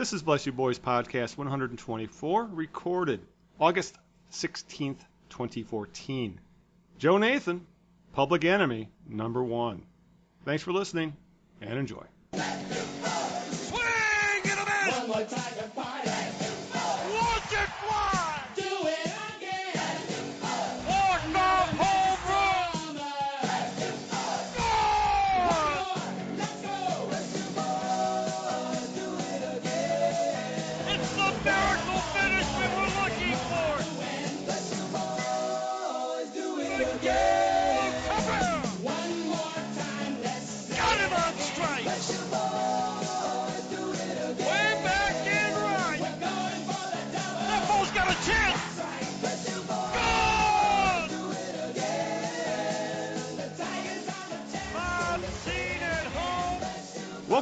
This is Bless You Boys Podcast 124, recorded August 16th, 2014. Joe Nathan, Public Enemy, number one. Thanks for listening and enjoy.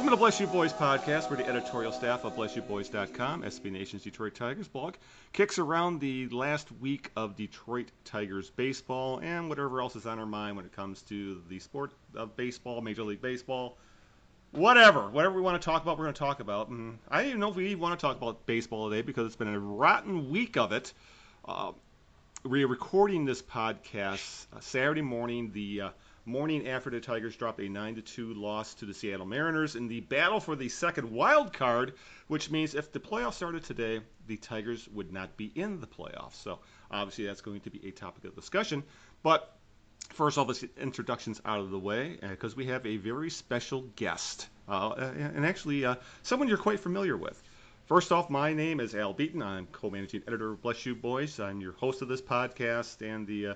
Welcome to Bless You Boys Podcast, where the editorial staff of BlessYouBoys.com, SB Nation's Detroit Tigers blog, kicks around the last week of Detroit Tigers baseball and whatever else is on our mind when it comes to the sport of baseball, Major League Baseball, whatever. Whatever we want to talk about, we're going to talk about. And I don't even know if we want to talk about baseball today because it's been a rotten week of it. Uh, we are recording this podcast uh, Saturday morning, the uh, morning after the Tigers dropped a 9 to 2 loss to the Seattle Mariners in the battle for the second wild card, which means if the playoffs started today, the Tigers would not be in the playoffs. So obviously that's going to be a topic of discussion. But first off, let's introductions out of the way because we have a very special guest, uh, and actually uh, someone you're quite familiar with. First off, my name is Al Beaton. I'm co-managing editor of Bless You Boys. I'm your host of this podcast and the, uh,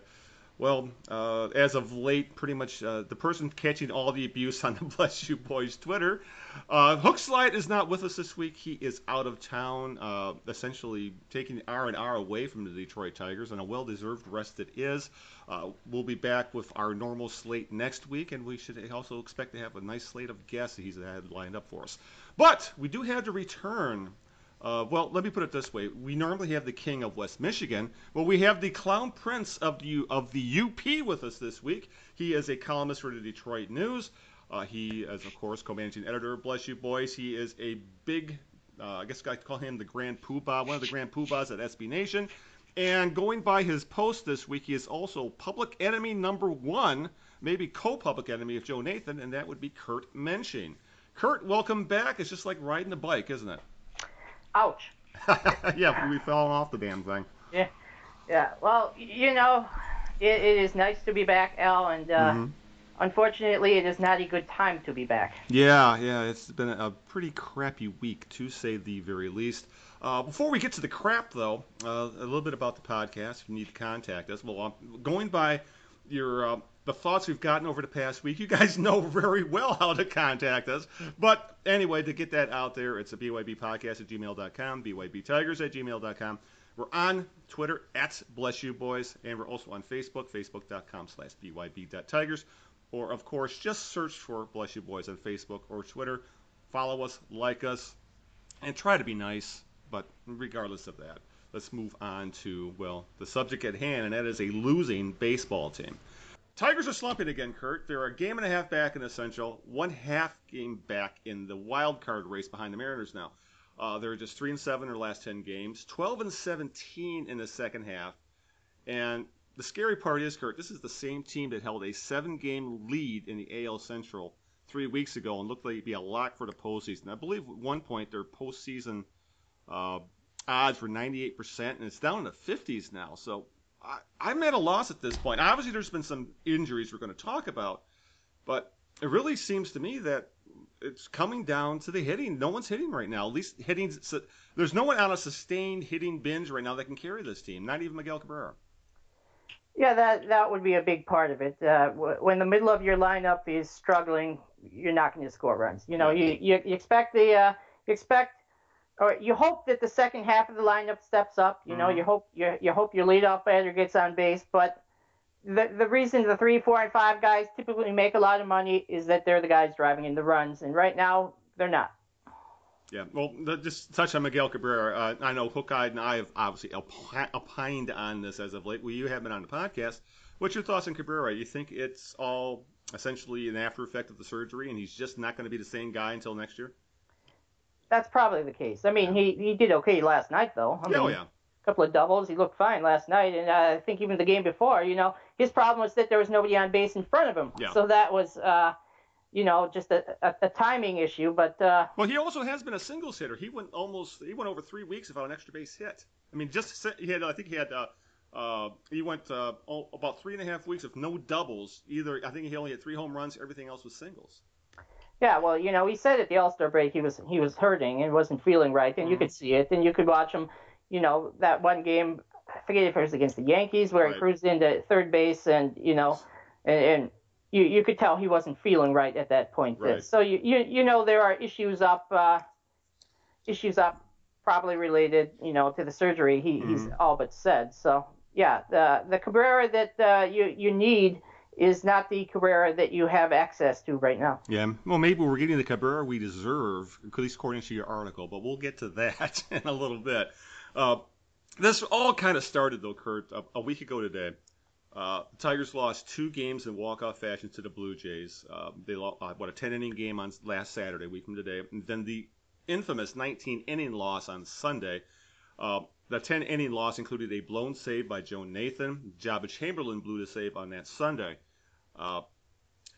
well, uh, as of late, pretty much uh, the person catching all the abuse on the Bless You Boys Twitter. Uh, Hookslide is not with us this week. He is out of town, uh, essentially taking R and R away from the Detroit Tigers, and a well-deserved rest it is. Uh, we'll be back with our normal slate next week, and we should also expect to have a nice slate of guests that he's had lined up for us. But we do have to return uh, well, let me put it this way: we normally have the king of West Michigan. but we have the clown prince of the of the UP with us this week. He is a columnist for the Detroit News. Uh, he is, of course, co-managing editor Bless You Boys. He is a big, uh, I guess I call him the Grand Poobah, one of the Grand Poobahs at SB Nation. And going by his post this week, he is also public enemy number one, maybe co-public enemy of Joe Nathan, and that would be Kurt Mensching. Kurt, welcome back. It's just like riding a bike, isn't it? Ouch. yeah, we fell off the damn thing. Yeah. Yeah. Well, you know, it, it is nice to be back, Al, and uh, Mhm. unfortunately, it is not a good time to be back. Yeah, yeah, it's been a pretty crappy week, to say the very least. Uh, before we get to the crap, though, uh, a little bit about the podcast. If you need to contact us, well, um, going by your uh, the thoughts we've gotten over the past week, you guys know very well how to contact us. But anyway, to get that out there, it's a bybpodcast at gmail.com, bybtigers at gmail.com. We're on Twitter at Bless You Boys, and we're also on Facebook, facebook.com slash byb.tigers. Or, of course, just search for Bless You Boys on Facebook or Twitter. Follow us, like us, and try to be nice. But regardless of that, let's move on to, well, the subject at hand, and that is a losing baseball team. Tigers are slumping again, Kurt. They're a game and a half back in Essential, one half game back in the wild card race behind the Mariners now. Uh, they're just three and seven in their last ten games, 12 and 17 in the second half. And the scary part is, Kurt, this is the same team that held a seven-game lead in the AL Central three weeks ago and looked like it'd be a lock for the postseason. I believe at one point their postseason uh, odds were 98%, and it's down in the 50s now. So I, I'm at a loss at this point. Obviously, there's been some injuries we're going to talk about, but it really seems to me that it's coming down to the hitting. No one's hitting right now. At least hitting. There's no one on a sustained hitting binge right now that can carry this team. Not even Miguel Cabrera. Yeah, that that would be a big part of it. Uh, w- when the middle of your lineup is struggling, you're not going to score runs. You know, you, you, you expect the uh, you expect or you hope that the second half of the lineup steps up. You know, Mhm. you hope you you hope your leadoff batter gets on base, but the the reason the three, four, and five guys typically make a lot of money is that they're the guys driving in the runs, and right now they're not. Yeah, well, just touch on Miguel Cabrera. Uh, I know Hookslide and I have obviously opi- opined on this as of late. Well, you have been on the podcast. What's your thoughts on Cabrera? You think it's all essentially an after effect of the surgery, and he's just not going to be the same guy until next year? That's probably the case. I mean, he he did okay last night though. I Yeah, oh yeah. a couple of doubles. He looked fine last night, and uh, I think even the game before, you know, his problem was that there was nobody on base in front of him. Yeah. So that was, uh, you know, just a, a, a timing issue. But uh, Well, he also has been a singles hitter. He went almost he went over three weeks without an extra base hit. I mean, just he had I think he had uh, uh, he went uh, oh, about three and a half weeks of no doubles. Either I think he only had three home runs. Everything else was singles. Yeah, well, you know, he said at the All Star break he was he was hurting and wasn't feeling right, and you Mhm. could see it, and you could watch him. You know, that one game, I forget if it was against the Yankees where Right. he cruised into third base, and you know, and. and you, you could tell he wasn't feeling right at that point. Right. So you, you you know there are issues up uh, issues up probably related you know to the surgery. He, He's Mhm. all but said. So yeah, the the Cabrera that uh, you you need is not the Cabrera that you have access to right now. Yeah, well, maybe we're getting the Cabrera we deserve, at least according to your article, but we'll get to that in a little bit. Uh, this all kind of started, though, Kurt, a, a week ago today. Uh, the Tigers lost two games in walk-off fashion to the Blue Jays. Uh, they lost, uh, what, a 10-inning game on last Saturday, week from today. And then the infamous 19-inning loss on Sunday. The 10-inning loss included a blown save by Joe Nathan. Joba Chamberlain blew the save on that Sunday. Uh,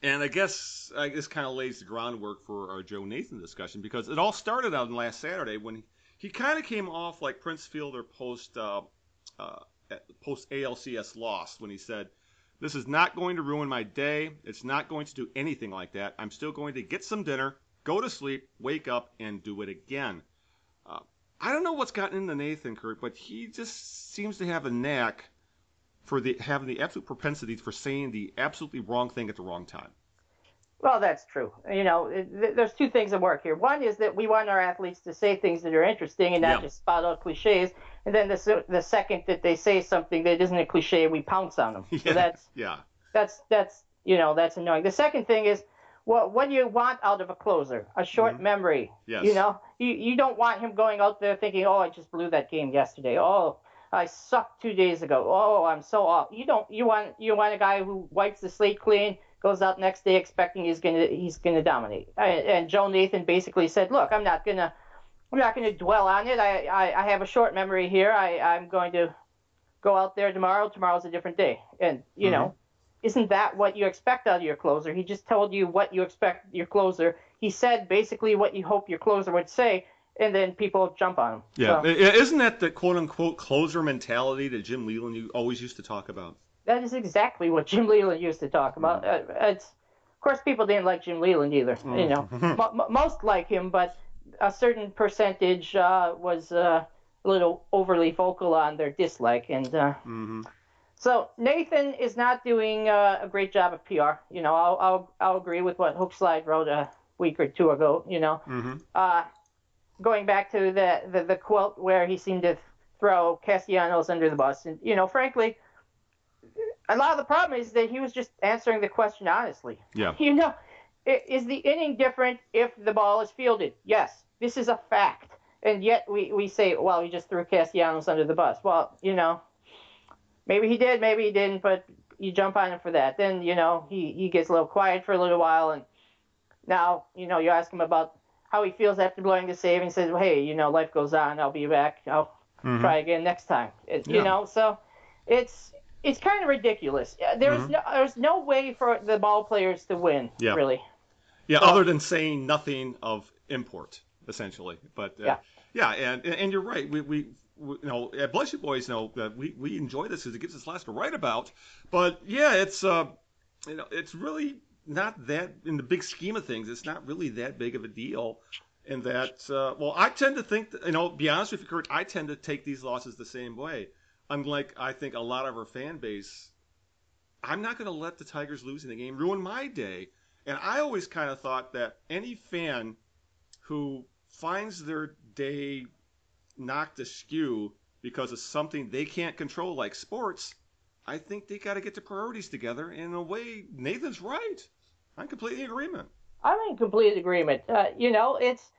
and I guess I guess kind of lays the groundwork for our Joe Nathan discussion because it all started on last Saturday when he, he kind of came off like Prince Fielder post uh, uh, post ALCS loss when he said, "This is not going to ruin my day. It's not going to do anything like that. I'm still going to get some dinner, go to sleep, wake up, and do it again." Uh, I don't know what's gotten into Nathan, Kurt, but he just seems to have a knack for the having the absolute propensity for saying the absolutely wrong thing at the wrong time. Well, that's true. You know, th- there's two things at work here. One is that we want our athletes to say things that are interesting and not Yeah. just spout out cliches. And then the the second that they say something that isn't a cliche, we pounce on them. So that's yeah, that's that's you know that's annoying. The second thing is what what do you want out of a closer? A short Mhm. memory. Yes. You know, you you don't want him going out there thinking, oh, I just blew that game yesterday. Oh, I sucked two days ago. Oh, I'm so off. You don't. You want you want a guy who wipes the slate clean, goes out next day expecting he's gonna he's gonna dominate. And, and Joe Nathan basically said, look, I'm not gonna I'm not gonna dwell on it. I I, I have a short memory here. I I'm going to go out there tomorrow. Tomorrow's a different day. And you know, isn't that what you expect out of your closer? He just told you what you expect your closer. He said basically what you hope your closer would say, and then people jump on him. yeah. So Isn't that the quote unquote closer mentality that Jim Leyland you always used to talk about? that is exactly what Jim Leyland used to talk about. Uh, it's of course people didn't like Jim Leyland either. You know, Mo- mo- most like him, but a certain percentage uh, was uh, a little overly vocal on their dislike, and uh, hmm So Nathan is not doing uh, a great job of PR. You know, I'll, I'll I'll agree with what Hookslide wrote a week or two ago. You know, hmm uh, going back to the, the the quote where he seemed to throw Castellanos under the bus, and you know, frankly, a lot of the problem is that he was just answering the question honestly. Yeah. You know, is the inning different if the ball is fielded? Yes, this is a fact. And yet we, we say, well, he just threw Castellanos under the bus. Well, you know, maybe he did, maybe he didn't, but you jump on him for that. Then, you know, he, he gets a little quiet for a little while. And now, you know, you ask him about how he feels after blowing the save and he says, well, hey, you know, life goes on. I'll be back. I'll Mhm. try again next time. It, Yeah. You know, so it's it's kind of ridiculous. There's Mhm. no there's no way for the ball players to win, Yeah. really. Yeah, So- other than saying nothing of import, essentially. But uh, Yeah. yeah, and and you're right. We, we you know at Bless You Boys know that we, we enjoy this because it gives us lots to write about. But yeah, it's uh you know it's really not that in the big scheme of things. It's not really that big of a deal. In that, uh, well, I tend to think, that, you know, be honest with you, Kurt, I tend to take these losses the same way. Unlike I think a lot of our fan base, I'm not going to let the Tigers lose in the game ruin my day. And I always kind of thought that any fan who finds their they knocked askew because of something they can't control, like sports, I think they got to get the priorities together. And in a way, Nathan's right. I'm completely in agreement. I'm in complete agreement. Uh, you know, it's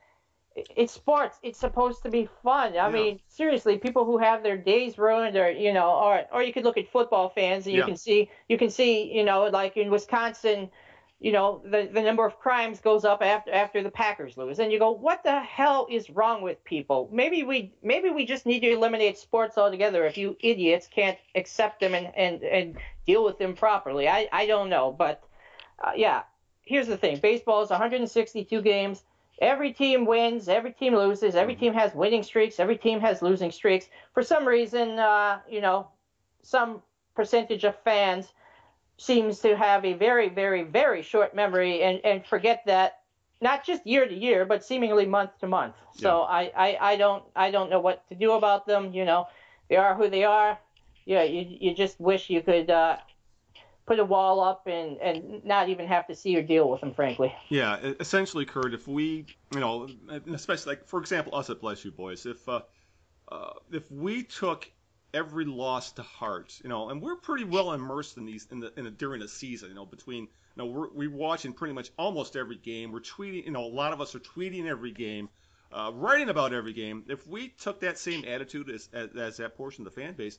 it's sports. It's supposed to be fun. I Yeah. mean, seriously, people who have their days ruined, or you know, or or you could look at football fans and you Yeah. can see you can see you know, like in Wisconsin, you know, the the number of crimes goes up after after the Packers lose, and you go, what the hell is wrong with people? Maybe we maybe we just need to eliminate sports altogether. If you idiots can't accept them and and and deal with them properly, I I don't know, but uh, yeah. Here's the thing: baseball is 162 games. Every team wins, every team loses, every team has winning streaks, every team has losing streaks. For some reason, uh, you know, some percentage of fans seems to have a very, very, very short memory and, and forget that not just year to year, but seemingly month to month. So I, I, I don't I don't know what to do about them. You know, they are who they are. Yeah, you you just wish you could uh, put a wall up and, and not even have to see or deal with them, frankly. Yeah, essentially, Kurt, if we, you know, especially like for example, us at Bless You Boys, if uh, uh, if we took every loss to heart, you know, and we're pretty well immersed in these in the, in the during the season, you know, between you know we're we're watching pretty much almost every game, we're tweeting, you know, a lot of us are tweeting every game. Uh, writing about every game. If we took that same attitude as, as, as that portion of the fan base,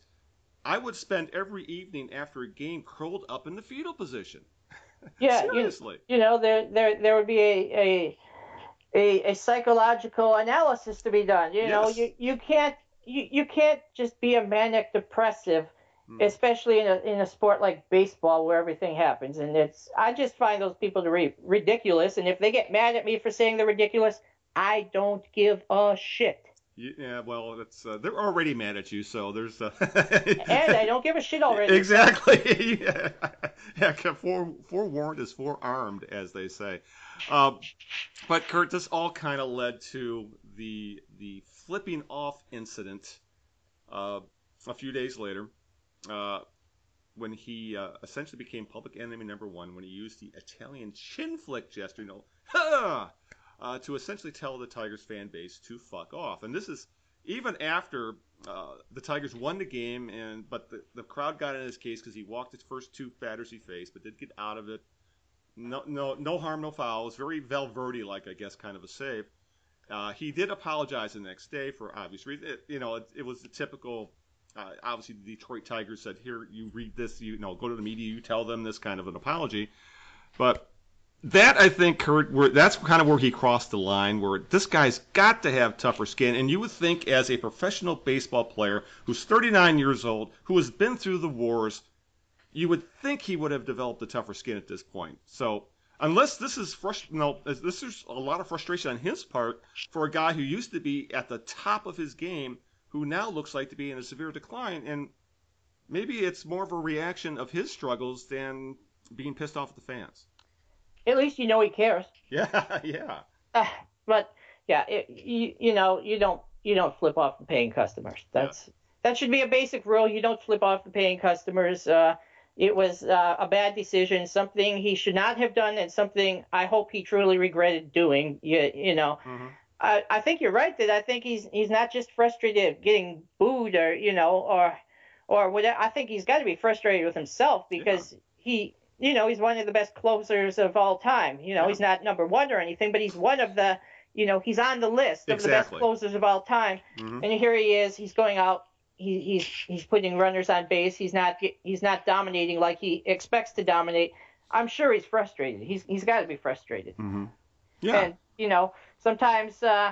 I would spend every evening after a game curled up in the fetal position. Yeah, you, Seriously. you know, there there there would be a a a, a psychological analysis to be done. You know, you you can't you, you can't just be a manic depressive, Hmm. especially in a in a sport like baseball where everything happens. And it's I just find those people to be ridiculous. And if they get mad at me for saying they're ridiculous, I don't give a shit. Yeah, well, it's uh, they're already mad at you, so there's. Uh, And I don't give a shit already. Exactly. yeah, yeah. Fore, forewarned is forearmed, as they say. Um, but Kurt, this all kind of led to the the flipping off incident uh, a few days later, uh, when he uh, essentially became public enemy number one when he used the Italian chin flick gesture, you know, ha! Uh, to essentially tell the Tigers fan base to fuck off. And this is even after uh, the Tigers won the game, and but the, the crowd got in his case because he walked his first two batters he faced, but did get out of it. No, no, no harm, no foul. It was very Valverde like, I guess, kind of a save. Uh, he did apologize the next day for obvious reasons. You know, it, it was the typical. Uh, obviously, the Detroit Tigers said, "Here, you read this. You, know, go to the media. You tell them this kind of an apology." But that I think, that's kind of where he crossed the line. Where this guy's got to have tougher skin, and you would think, as a professional baseball player who's 39 years old, who has been through the wars, you would think he would have developed a tougher skin at this point. So unless this is frust- no, this is a lot of frustration on his part for a guy who used to be at the top of his game, who now looks like to be in a severe decline, and maybe it's more of a reaction of his struggles than being pissed off at the fans. At least you know he cares. Yeah, yeah. Uh, but yeah, it, you, you know, you don't you don't flip off the paying customers. That's that should be a basic rule. You don't flip off the paying customers. Uh, it was uh, a bad decision, something he should not have done, and something I hope he truly regretted doing. You, you know, Mhm. I, I think you're right that I think he's he's not just frustrated getting booed or you know or or whatever. I think he's got to be frustrated with himself because he you know he's one of the best closers of all time. You know Yeah. he's not number one or anything, but he's one of the you know he's on the list of the best closers of all time. Mhm. And here he is. He's going out. He, he's he's putting runners on base. He's not he's not dominating like he expects to dominate. I'm sure he's frustrated. He's he's got to be frustrated. Mhm. Yeah. And you know, sometimes uh,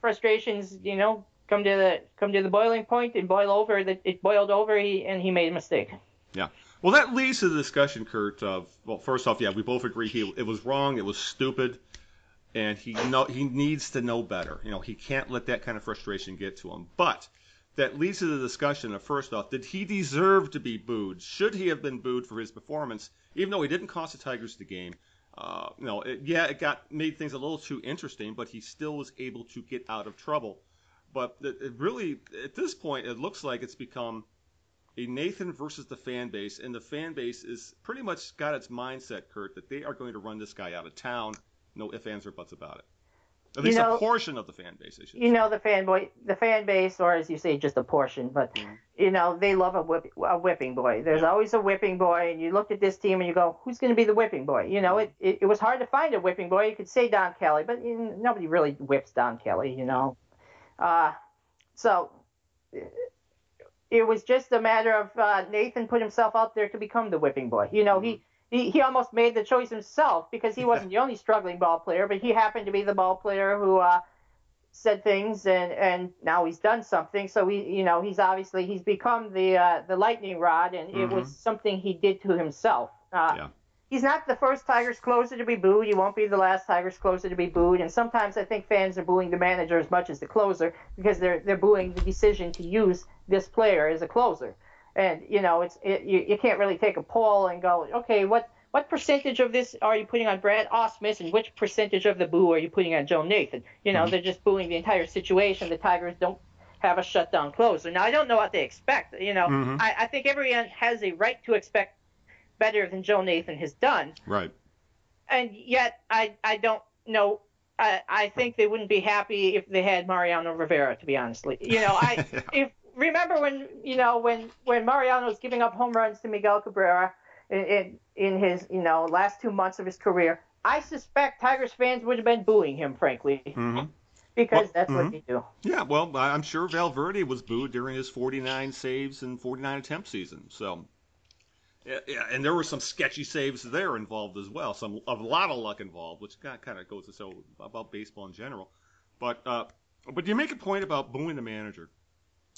frustrations, you know, come to the come to the boiling point and boil over. That it boiled over, he, and he made a mistake. Yeah. Well, that leads to the discussion, Kurt. Of well, first off, yeah, we both agree he it was wrong, it was stupid, and he know he needs to know better. You know, he can't let that kind of frustration get to him. But that leads to the discussion of first off, did he deserve to be booed? Should he have been booed for his performance, even though he didn't cost the Tigers the game? Uh, you know, it, yeah, it got made things a little too interesting, but he still was able to get out of trouble. But it, it really, at this point, it looks like it's become a Nathan versus the fan base, and the fan base is pretty much got its mindset, Kurt, that they are going to run this guy out of town. No ifs, ands, or buts about it. At least know- a portion of the fan base. I should you know the fanboy, the fan base, or as you say, just a portion. But you know they love a, whip, a whipping boy. There's always a whipping boy, and you look at this team and you go, who's going to be the whipping boy? You know, it, it it was hard to find a whipping boy. You could say Don Kelly, but you know, nobody really whips Don Kelly. You know, uh, so it was just a matter of uh, Nathan put himself out there to become the whipping boy. You know, he. He, he almost made the choice himself because he wasn't the only struggling ball player, but he happened to be the ball player who uh, said things and and now he's done something. So he you know he's obviously he's become the uh, the lightning rod and it was something he did to himself. Uh, Yeah. he's not the first tigers closer to be booed. He won't be the last tigers closer to be booed. And sometimes i think fans are booing the manager as much as the closer because they're they're booing the decision to use this player as a closer and you know it's it, you, you can't really take a poll and go okay what what percentage of this are you putting on Brad Ausmus and which percentage of the boo are you putting on Joe Nathan? You know, mm-hmm. they're just booing the entire situation. The Tigers don't have a shutdown closer. Now, I don't know what they expect. You know, mm-hmm. I, I think everyone has a right to expect better than Joe Nathan has done. Right. And yet, I, I don't know. I, I think they wouldn't be happy if they had Mariano Rivera, to be honest. You know, I if remember when you know when when Mariano was giving up home runs to Miguel Cabrera in, in in his you know last two months of his career, I suspect Tigers fans would have been booing him, frankly, hmm because Well, that's mhm. what they do. Yeah, well, I'm sure Valverde was booed during his 49 saves and 49 attempt season. So, yeah, yeah, and there were some sketchy saves there involved as well. Some a lot of luck involved, which kind of goes to show about baseball in general. But uh, but you make a point about booing the manager,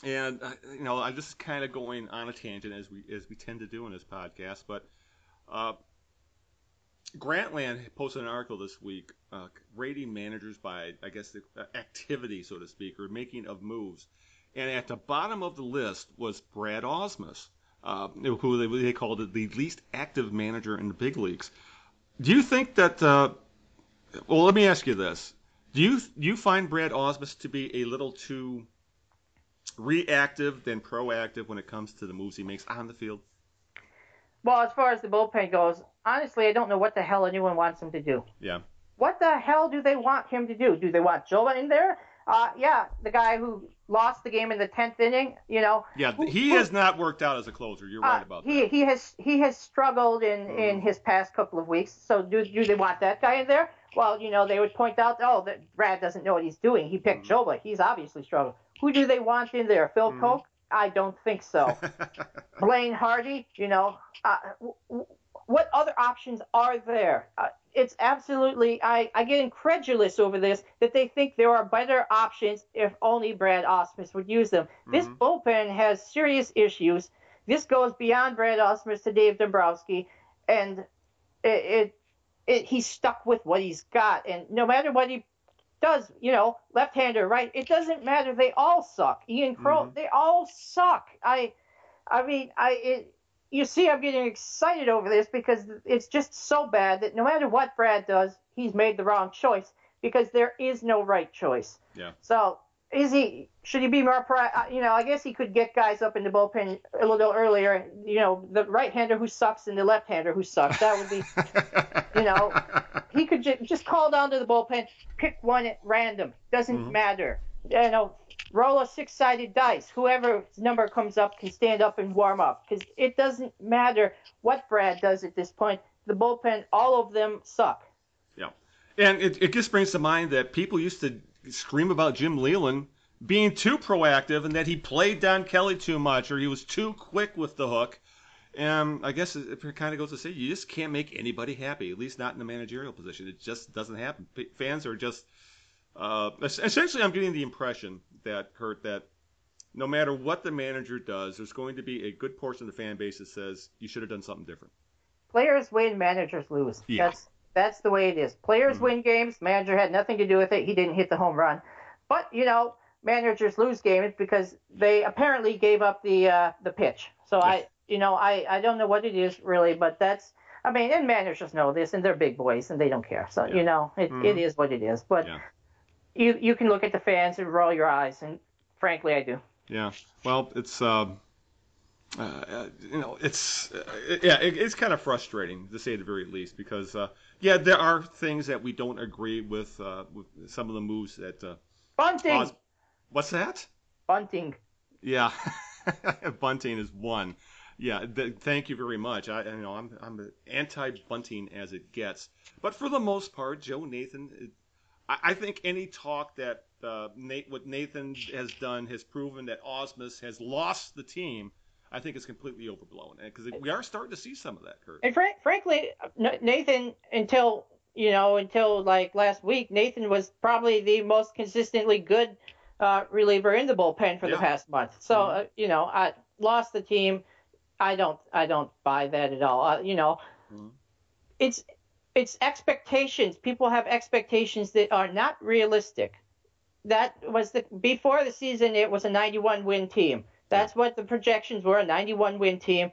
and uh, you know I'm just kind of going on a tangent as we as we tend to do in this podcast. But uh, Grantland posted an article this week uh, rating managers by, I guess, the uh, activity, so to speak, or making of moves. And at the bottom of the list was Brad Ausmus, uh, who they, they called it the least active manager in the big leagues. Do you think that? Uh, well, let me ask you this: Do you do you find Brad Ausmus to be a little too reactive than proactive when it comes to the moves he makes on the field? Well, as far as the bullpen goes, honestly, I don't know what the hell anyone wants him to do. Yeah. What the hell do they want him to do? Do they want Joe in there? Uh, yeah, the guy who lost the game in the tenth inning. You know, Yeah, he who- has not worked out as a closer. You're right Uh, about he that. he has he has struggled in Mm-hmm. in his past couple of weeks. So do do they want that guy in there? Well, you know they would point out, oh, that Brad doesn't know what he's doing. He picked Mm-hmm. Joba. He's obviously struggled. Who do they want in there? Phil Coke? I don't think so. Blaine Hardy? You know, uh, w- w- what other options are there? Uh, it's absolutely I, I get incredulous over this that they think there are better options if only Brad Ausmus would use them. This bullpen has serious issues. This goes beyond Brad Ausmus to Dave Dombrowski, and it, it, it he's stuck with what he's got, and no matter what he does, you know, left-hander, right? It doesn't matter. They all suck. Ian Krol, mm-hmm. they all suck. I, I mean, I it, you see, I'm getting excited over this because it's just so bad that no matter what Brad does, he's made the wrong choice because there is no right choice. Yeah. So is he? Should he be more? Uh, you know, I guess he could get guys up in the bullpen a little earlier. You know, the right-hander who sucks and the left-hander who sucks. That would be you know, he could ju- just call down to the bullpen, pick one at random. Doesn't matter. You know, roll a six-sided dice. Whoever's number comes up can stand up and warm up because it doesn't matter what Brad does at this point. The bullpen, all of them suck. Yeah. And it, it just brings to mind that people used to scream about Jim Leyland being too proactive and that he played Don Kelly too much or he was too quick with the hook. And I guess it, kind of goes to say you just can't make anybody happy, at least not in the managerial position. It just doesn't happen. Fans are just. Uh, essentially, I'm getting the impression that, Kurt, that no matter what the manager does, there's going to be a good portion of the fan base that says you should have done something different. Players win, managers lose. Yeah. That's that's the way it is. Players Mhm. win games. Manager had nothing to do with it. He didn't hit the home run. But you know, managers lose games because they apparently gave up the uh, the pitch. So I, you know, I I don't know what it is really, but that's. I mean, and managers know this, and they're big boys, and they don't care. So Yeah. you know, it, Mhm. it is what it is. But Yeah. you you can look at the fans and roll your eyes, and frankly, I do. Yeah. Well, it's um, uh, uh, you know, it's uh, yeah, it, it's kind of frustrating to say the very least because uh, Yeah, there are things that we don't agree with, uh, with some of the moves that. Uh, Bunting. Oz- what's that? Bunting. Yeah, bunting is one. Yeah, th- thank you very much. I, you know, I'm I'm anti-bunting as it gets, but for the most part, Joe Nathan, I, I think any talk that uh, Nate, what Nathan has done has proven that Ausmus has lost the team. I think it's completely overblown because we are starting to see some of that, Kurt. And frank, frankly, Nathan, until you know, until like last week, Nathan was probably the most consistently good uh, reliever in the bullpen for Yeah. the past month. So Mhm. uh, you know, I lost the team. I don't, I don't buy that at all. Uh, you know, Mhm. it's it's expectations. People have expectations that are not realistic. That was the before the season. It was a 91 win team. That's what the projections were. A 91 win team.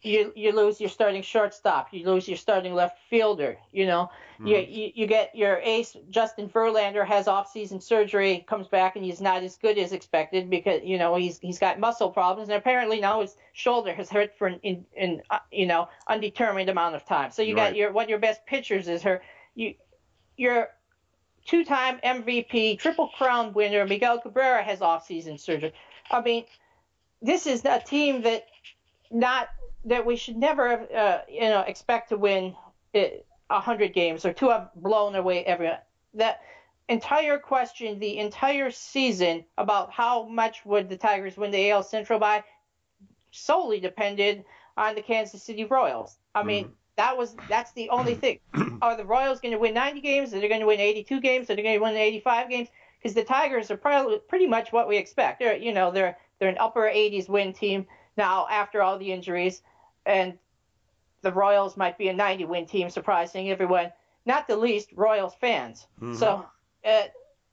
You you lose your starting shortstop. You lose your starting left fielder. You know, you, Mhm. you you get your ace Justin Verlander has off-season surgery, comes back and he's not as good as expected because you know he's he's got muscle problems and apparently now his shoulder has hurt for an in, in uh, you know undetermined amount of time. So you Right. got your one of your best pitchers is her you your two-time MVP, triple crown winner Miguel Cabrera has off-season surgery. I mean, this is a team that not that we should never uh, you know expect to win a hundred games or to have blown away everyone. That entire question, the entire season about how much would the Tigers win the AL Central by, solely depended on the Kansas City Royals. I mean, that was that's the only thing. Are the Royals going to win 90 games? Are they going to win 82 games? Are they going to win 85 games? Because the Tigers are probably pretty much what we expect. They're you know they're they're an upper 80s win team now after all the injuries, and the Royals might be a 90 win team, surprising everyone, not the least Royals fans. Mhm. So uh,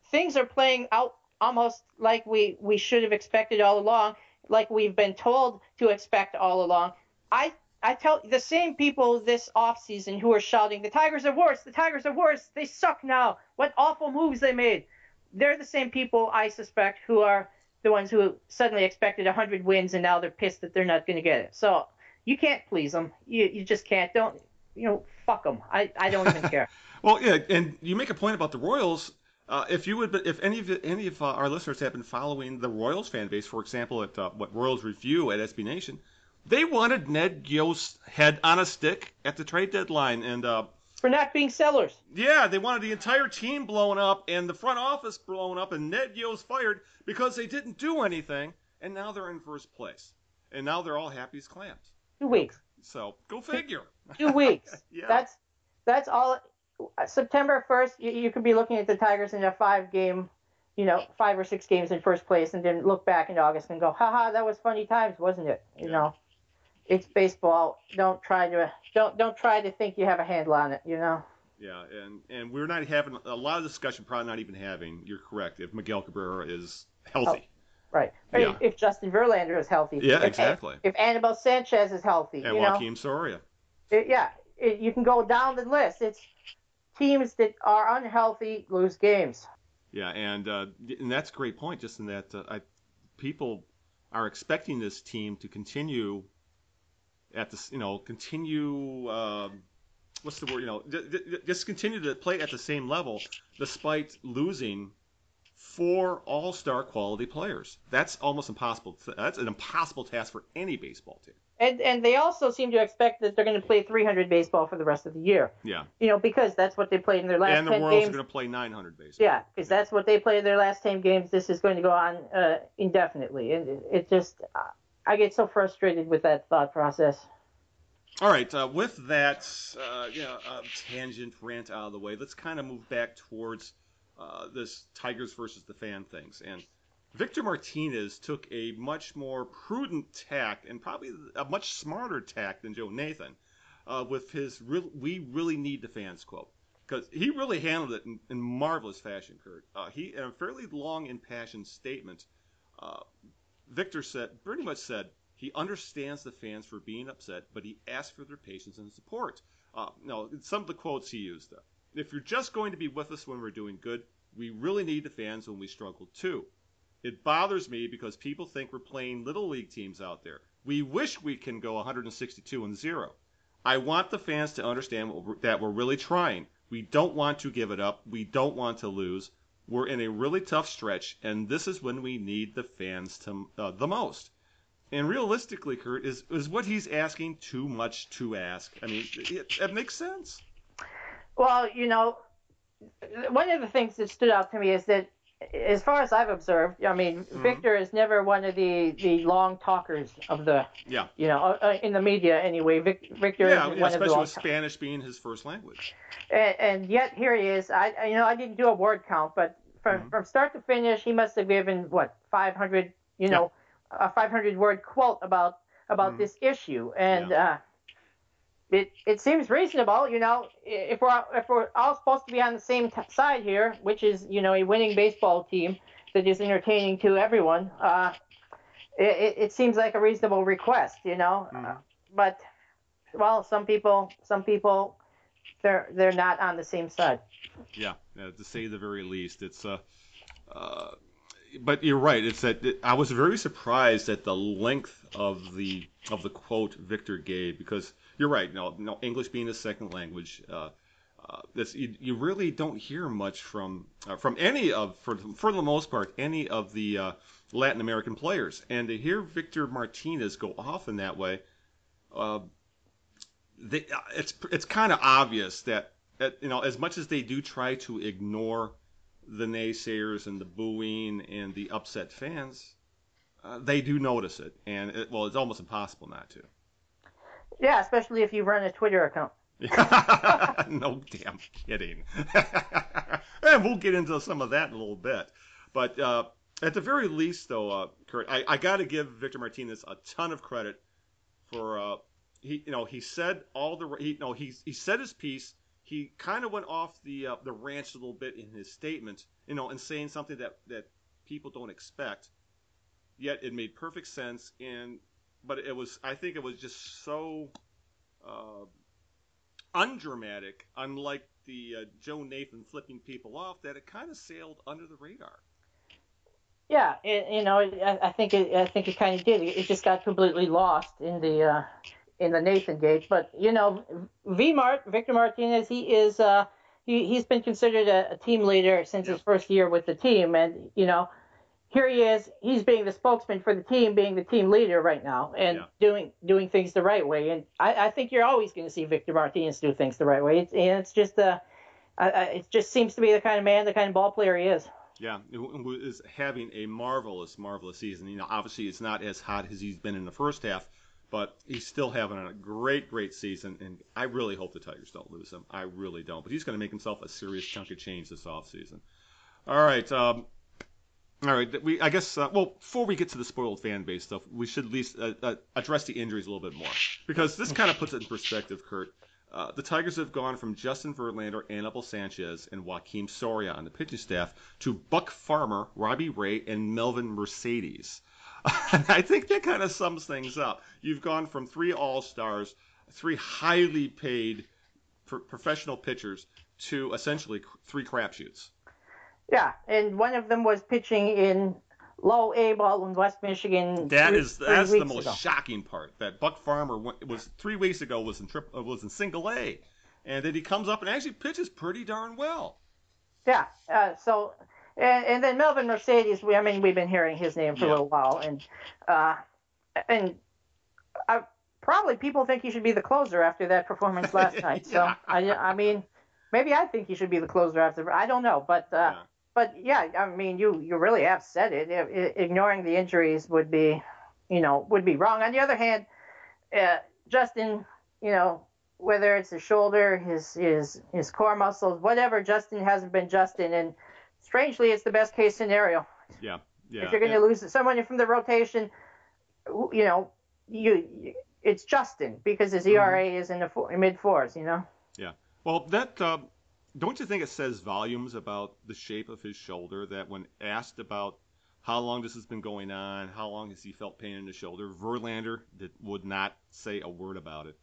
things are playing out almost like we, we should have expected all along, like we've been told to expect all along. I I tell the same people this offseason who are shouting, the Tigers are worse, the Tigers are worse, they suck now, what awful moves they made. They're the same people, I suspect, who are the ones who suddenly expected 100 wins and now they're pissed that they're not going to get it. So you can't please them. You, you just can't. Don't, you know, fuck them. I, I don't even care. Well, yeah, and you make a point about the Royals. Uh, if you would, if any of any of uh, our listeners have been following the Royals fan base, for example, at uh, what Royals Review at SB Nation, they wanted Ned Yost's head on a stick at the trade deadline, and uh, For not being sellers. yeah, they wanted the entire team blown up and the front office blown up, and Ned Yost fired because they didn't do anything, and now they're in first place, and now they're all happy as clams. Two weeks. So go figure. Two weeks. Yeah. That's that's all. Uh, September 1st, you, you could be looking at the Tigers in a five game, you know, five or six games in first place, and then look back in August and go, haha, that was funny times, wasn't it? You Yeah. know, it's baseball. Don't try to don't don't try to think you have a handle on it. You know. Yeah, and and we're not having a lot of discussion. Probably not even having. You're correct. If Miguel Cabrera is healthy, Right. Yeah. If Justin Verlander is healthy. Yeah, if, exactly. If Anibal Sanchez is healthy. and you know. Joakim Soria. It- yeah, it, you can go down the list. It's teams that are unhealthy lose games. Yeah, and uh, and that's a great point. Just in that, uh, I, people are expecting this team to continue at this, you know, continue. Um, what's the word? You know, just continue to play at the same level despite losing four All-Star quality players. That's almost impossible. That's an impossible task for any baseball team. And and they also seem to expect that they're going to play 300 baseball for the rest of the year. Yeah, You know, because that's what they played in their last and the 10 Royals games. are going to play 900 baseball. Yeah, because that's what they played in their last 10 games. This is going to go on uh, indefinitely. And it, it just, uh, I get so frustrated with that thought process. All right, uh, with that uh, you know, uh, tangent rant out of the way, let's kind of move back towards uh, this Tigers versus the fan things. And Victor Martinez took a much more prudent tack and probably a much smarter tack than Joe Nathan uh, with his real, "We really need the fans" quote. Because he really handled it in, in marvelous fashion, Kurt. Uh, he, in a fairly long, impassioned statement, Victor said, pretty much said, he understands the fans for being upset, but he asks for their patience and support. Uh, some of the quotes he used. Uh, if you're just going to be with us when we're doing good, we really need the fans when we struggle too. It bothers me because people think we're playing little league teams out there. We wish we can go 162 and zero. I want the fans to understand that we're really trying. We don't want to give it up. We don't want to lose. We're in a really tough stretch, and this is when we need the fans to uh, the most. And realistically, Kurt, is is what he's asking too much to ask? I mean, it, it makes sense. Well, you know, one of the things that stood out to me is that, as far as I've observed, I mean, Mm-hmm. Victor is never one of the, the long talkers of the, Yeah. you know, uh, uh, in the media anyway. Vic, Victor Yeah, is yeah, one of the especially with Spanish being his first language. and, and yet here he is. I, you know, I didn't do a word count, but from Mhm. from start to finish, he must have given what 500, you know, a 500 word quote about about Mhm. this issue, and uh, it it seems reasonable. You know, if we're if we're all supposed to be on the same t- side here, which is you know a winning baseball team that is entertaining to everyone, uh, it, it, it seems like a reasonable request. You know, uh, but well, some people some people they're they're not on the same side. Yeah, uh, to say the very least, it's uh, uh, but you're right. It's that it, I was very surprised at the length of the of the quote Victor gave because you're right. No, no English being a second language, uh, uh, this you, you really don't hear much from uh, from any of for for the most part any of the uh, Latin American players, and to hear Victor Martinez go off in that way. Uh, they, uh, it's it's kind of obvious that, that you know as much as they do try to ignore the naysayers and the booing and the upset fans, uh, they do notice it, and it, well, it's almost impossible not to. Yeah, especially if you run a Twitter account. no damn kidding. and we'll get into some of that in a little bit. But uh, at the very least, though, uh, Kurt, I, I got to give Victor Martinez a ton of credit for uh, he, you know, he said all the he, no, he he said his piece. He kind of went off the uh, the ranch a little bit in his statement, you know, and saying something that that people don't expect. Yet it made perfect sense, and but it was I think it was just so. Uh, undramatic, unlike the uh, Joe Nathan flipping people off, that it kind of sailed under the radar. Yeah, it, you know, I, I think it, I think it kind of did. It just got completely lost in the uh, in the Nathan gauge. But you know, V Mart, Victor Martinez, he is uh, he he's been considered a, a team leader since his first year with the team, and you know, here he is. He's being the spokesman for the team, being the team leader right now, and Yeah. doing doing things the right way. And I, I think you're always going to see Victor Martinez do things the right way. It's, and it's just uh, I, I, it just seems to be the kind of man, the kind of ball player he is. Yeah, who who is having a marvelous, marvelous season. You know, obviously it's not as hot as he's been in the first half, but he's still having a great, great season. And I really hope the Tigers don't lose him. I really don't. But he's going to make himself a serious chunk of change this offseason. All right. Um, all right. We, I guess, uh, well, before we get to the spoiled fan base stuff, we should at least uh, uh, address the injuries a little bit more because this kind of puts it in perspective, Kurt. Uh, the Tigers have gone from Justin Verlander, Anibal Sanchez, and Joakim Soria on the pitching staff to Buck Farmer, Robbie Ray, and Melvin Mercedes. I think that kind of sums things up. You've gone from three All Stars, three highly paid pro- professional pitchers, to essentially three crapshoots. Yeah, and one of them was pitching in low A ball in West Michigan. That three- is that's the most ago. shocking part. That Buck Farmer went, was three weeks ago was in trip, uh, was in single A, and then he comes up and actually pitches pretty darn well. Yeah. Uh, so, and, and then Melvin Mercedes. We, I mean, we've been hearing his name for Yeah. a little while, and uh, and I, probably people think he should be the closer after that performance last night. So Yeah. I, I mean, maybe I think he should be the closer after. I don't know, but. Uh, Yeah. But yeah, I mean, you you really have said it. I- I- Ignoring the injuries would be, you know, would be wrong. On the other hand, uh, Justin, you know, whether it's his shoulder, his his his core muscles, whatever, Justin hasn't been Justin, and strangely, it's the best case scenario. Yeah, yeah. if you're going to lose someone from the rotation, you know, you, it's Justin because his ERA is in the four, mid fours. You know. Yeah. Well, that uh, don't you think it says volumes about the shape of his shoulder that when asked about how long this has been going on, how long has he felt pain in the shoulder, Verlander did, would not say a word about it.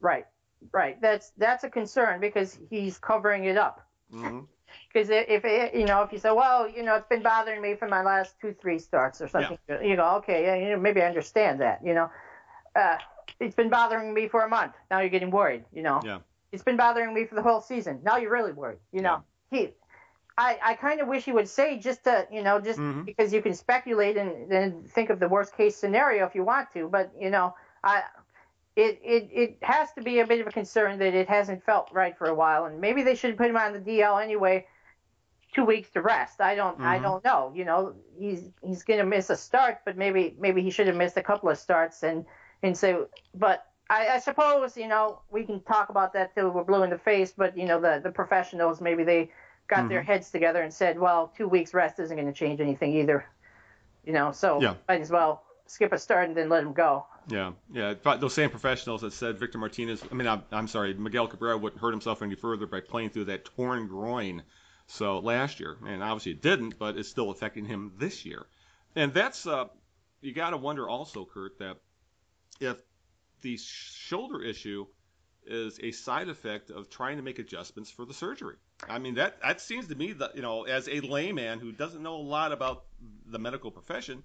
Right. Right. That's that's a concern because he's covering it up. Because if it, you know, if you say, well, you know, it's been bothering me for my last two, three starts or something, you go, okay, yeah, you know, maybe I understand that, you know. Uh, it's been bothering me for a month. Now you're getting worried. You know. Yeah. It's been bothering me for the whole season. Now you're really worried. You know. He. I, I kind of wish he would say just to you know just Mhm. because you can speculate and then think of the worst case scenario if you want to, but you know I it, it it has to be a bit of a concern that it hasn't felt right for a while, and maybe they should put him on the DL anyway, two weeks to rest. I don't I Mhm. don't know. You know, he's he's gonna miss a start, but maybe maybe he should have missed a couple of starts and and so. But I, I suppose you know we can talk about that till we're blue in the face. But you know the the professionals maybe they got their heads together and said, well, two weeks rest isn't going to change anything either. You know, so Yeah. might as well skip a start and then let him go. Yeah, yeah. Those same professionals that said Victor Martinez, I mean, I'm, I'm sorry, Miguel Cabrera wouldn't hurt himself any further by playing through that torn groin. So last year, and obviously it didn't, but it's still affecting him this year. And that's uh, you got to wonder also, Kurt, that if the shoulder issue is a side effect of trying to make adjustments for the surgery. I mean, that that seems to me that you know, as a layman who doesn't know a lot about the medical profession,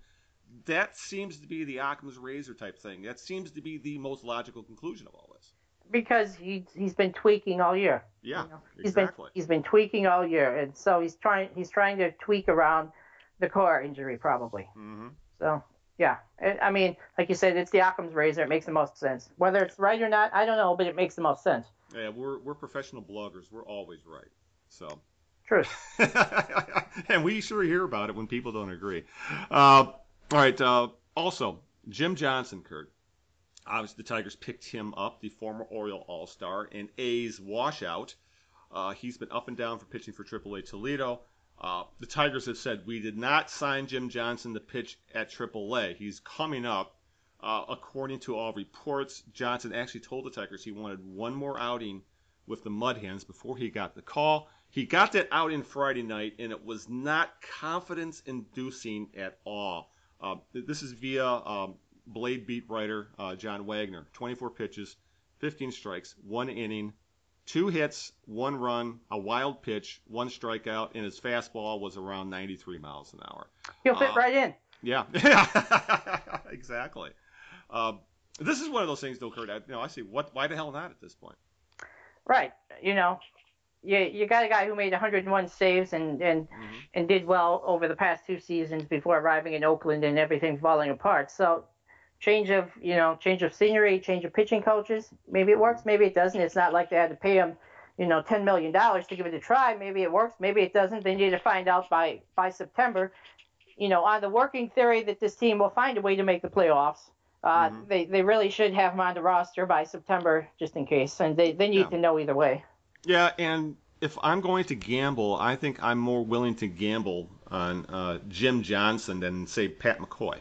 that seems to be the Occam's razor type thing. That seems to be the most logical conclusion of all this. because he he's been tweaking all year. Yeah, you know? He's been—he's been tweaking all year, and so he's trying he's trying to tweak around the core injury probably. hmm So yeah, I mean, like you said, it's the Occam's razor. It makes the most sense. Whether it's right or not, I don't know, but it makes the most sense. Yeah, we're we're professional bloggers. We're always right. So. Truth. and we sure hear about it when people don't agree. Uh, all right. Uh, also, Jim Johnson, Kurt. Obviously, the Tigers picked him up, the former Oriole All Star, and A's washout. Uh, he's been up and down for pitching for AAA Toledo. Uh, the Tigers have said we did not sign Jim Johnson to pitch at AAA. He's coming up. Uh, according to all reports, Johnson actually told the Tigers he wanted one more outing with the Mud Hens before he got the call. He got that outing Friday night, and it was not confidence inducing at all. Uh, this is via um, Blade beat writer uh, John Wagner. 24 pitches, 15 strikes, one inning, two hits, one run, a wild pitch, one strikeout, and his fastball was around 93 miles an hour. He'll fit Uh, right in. Yeah, exactly. Um, this is one of those things, though, Kurt. I, you know, I see what. Why the hell not at this point? Right. You know, you you got a guy who made 101 saves and and and did well over the past two seasons before arriving in Oakland and everything falling apart. So change of you know change of scenery, change of pitching coaches. Maybe it works, maybe it doesn't. It's not like they had to pay him you know 10 million dollars to give it a try. Maybe it works, maybe it doesn't. They need to find out by by September. You know, on the working theory that this team will find a way to make the playoffs. Uh, Mhm. They they really should have him on the roster by September just in case, and they they need Yeah. to know either way. Yeah, and if I'm going to gamble, I think I'm more willing to gamble on uh, Jim Johnson than say Pat McCoy.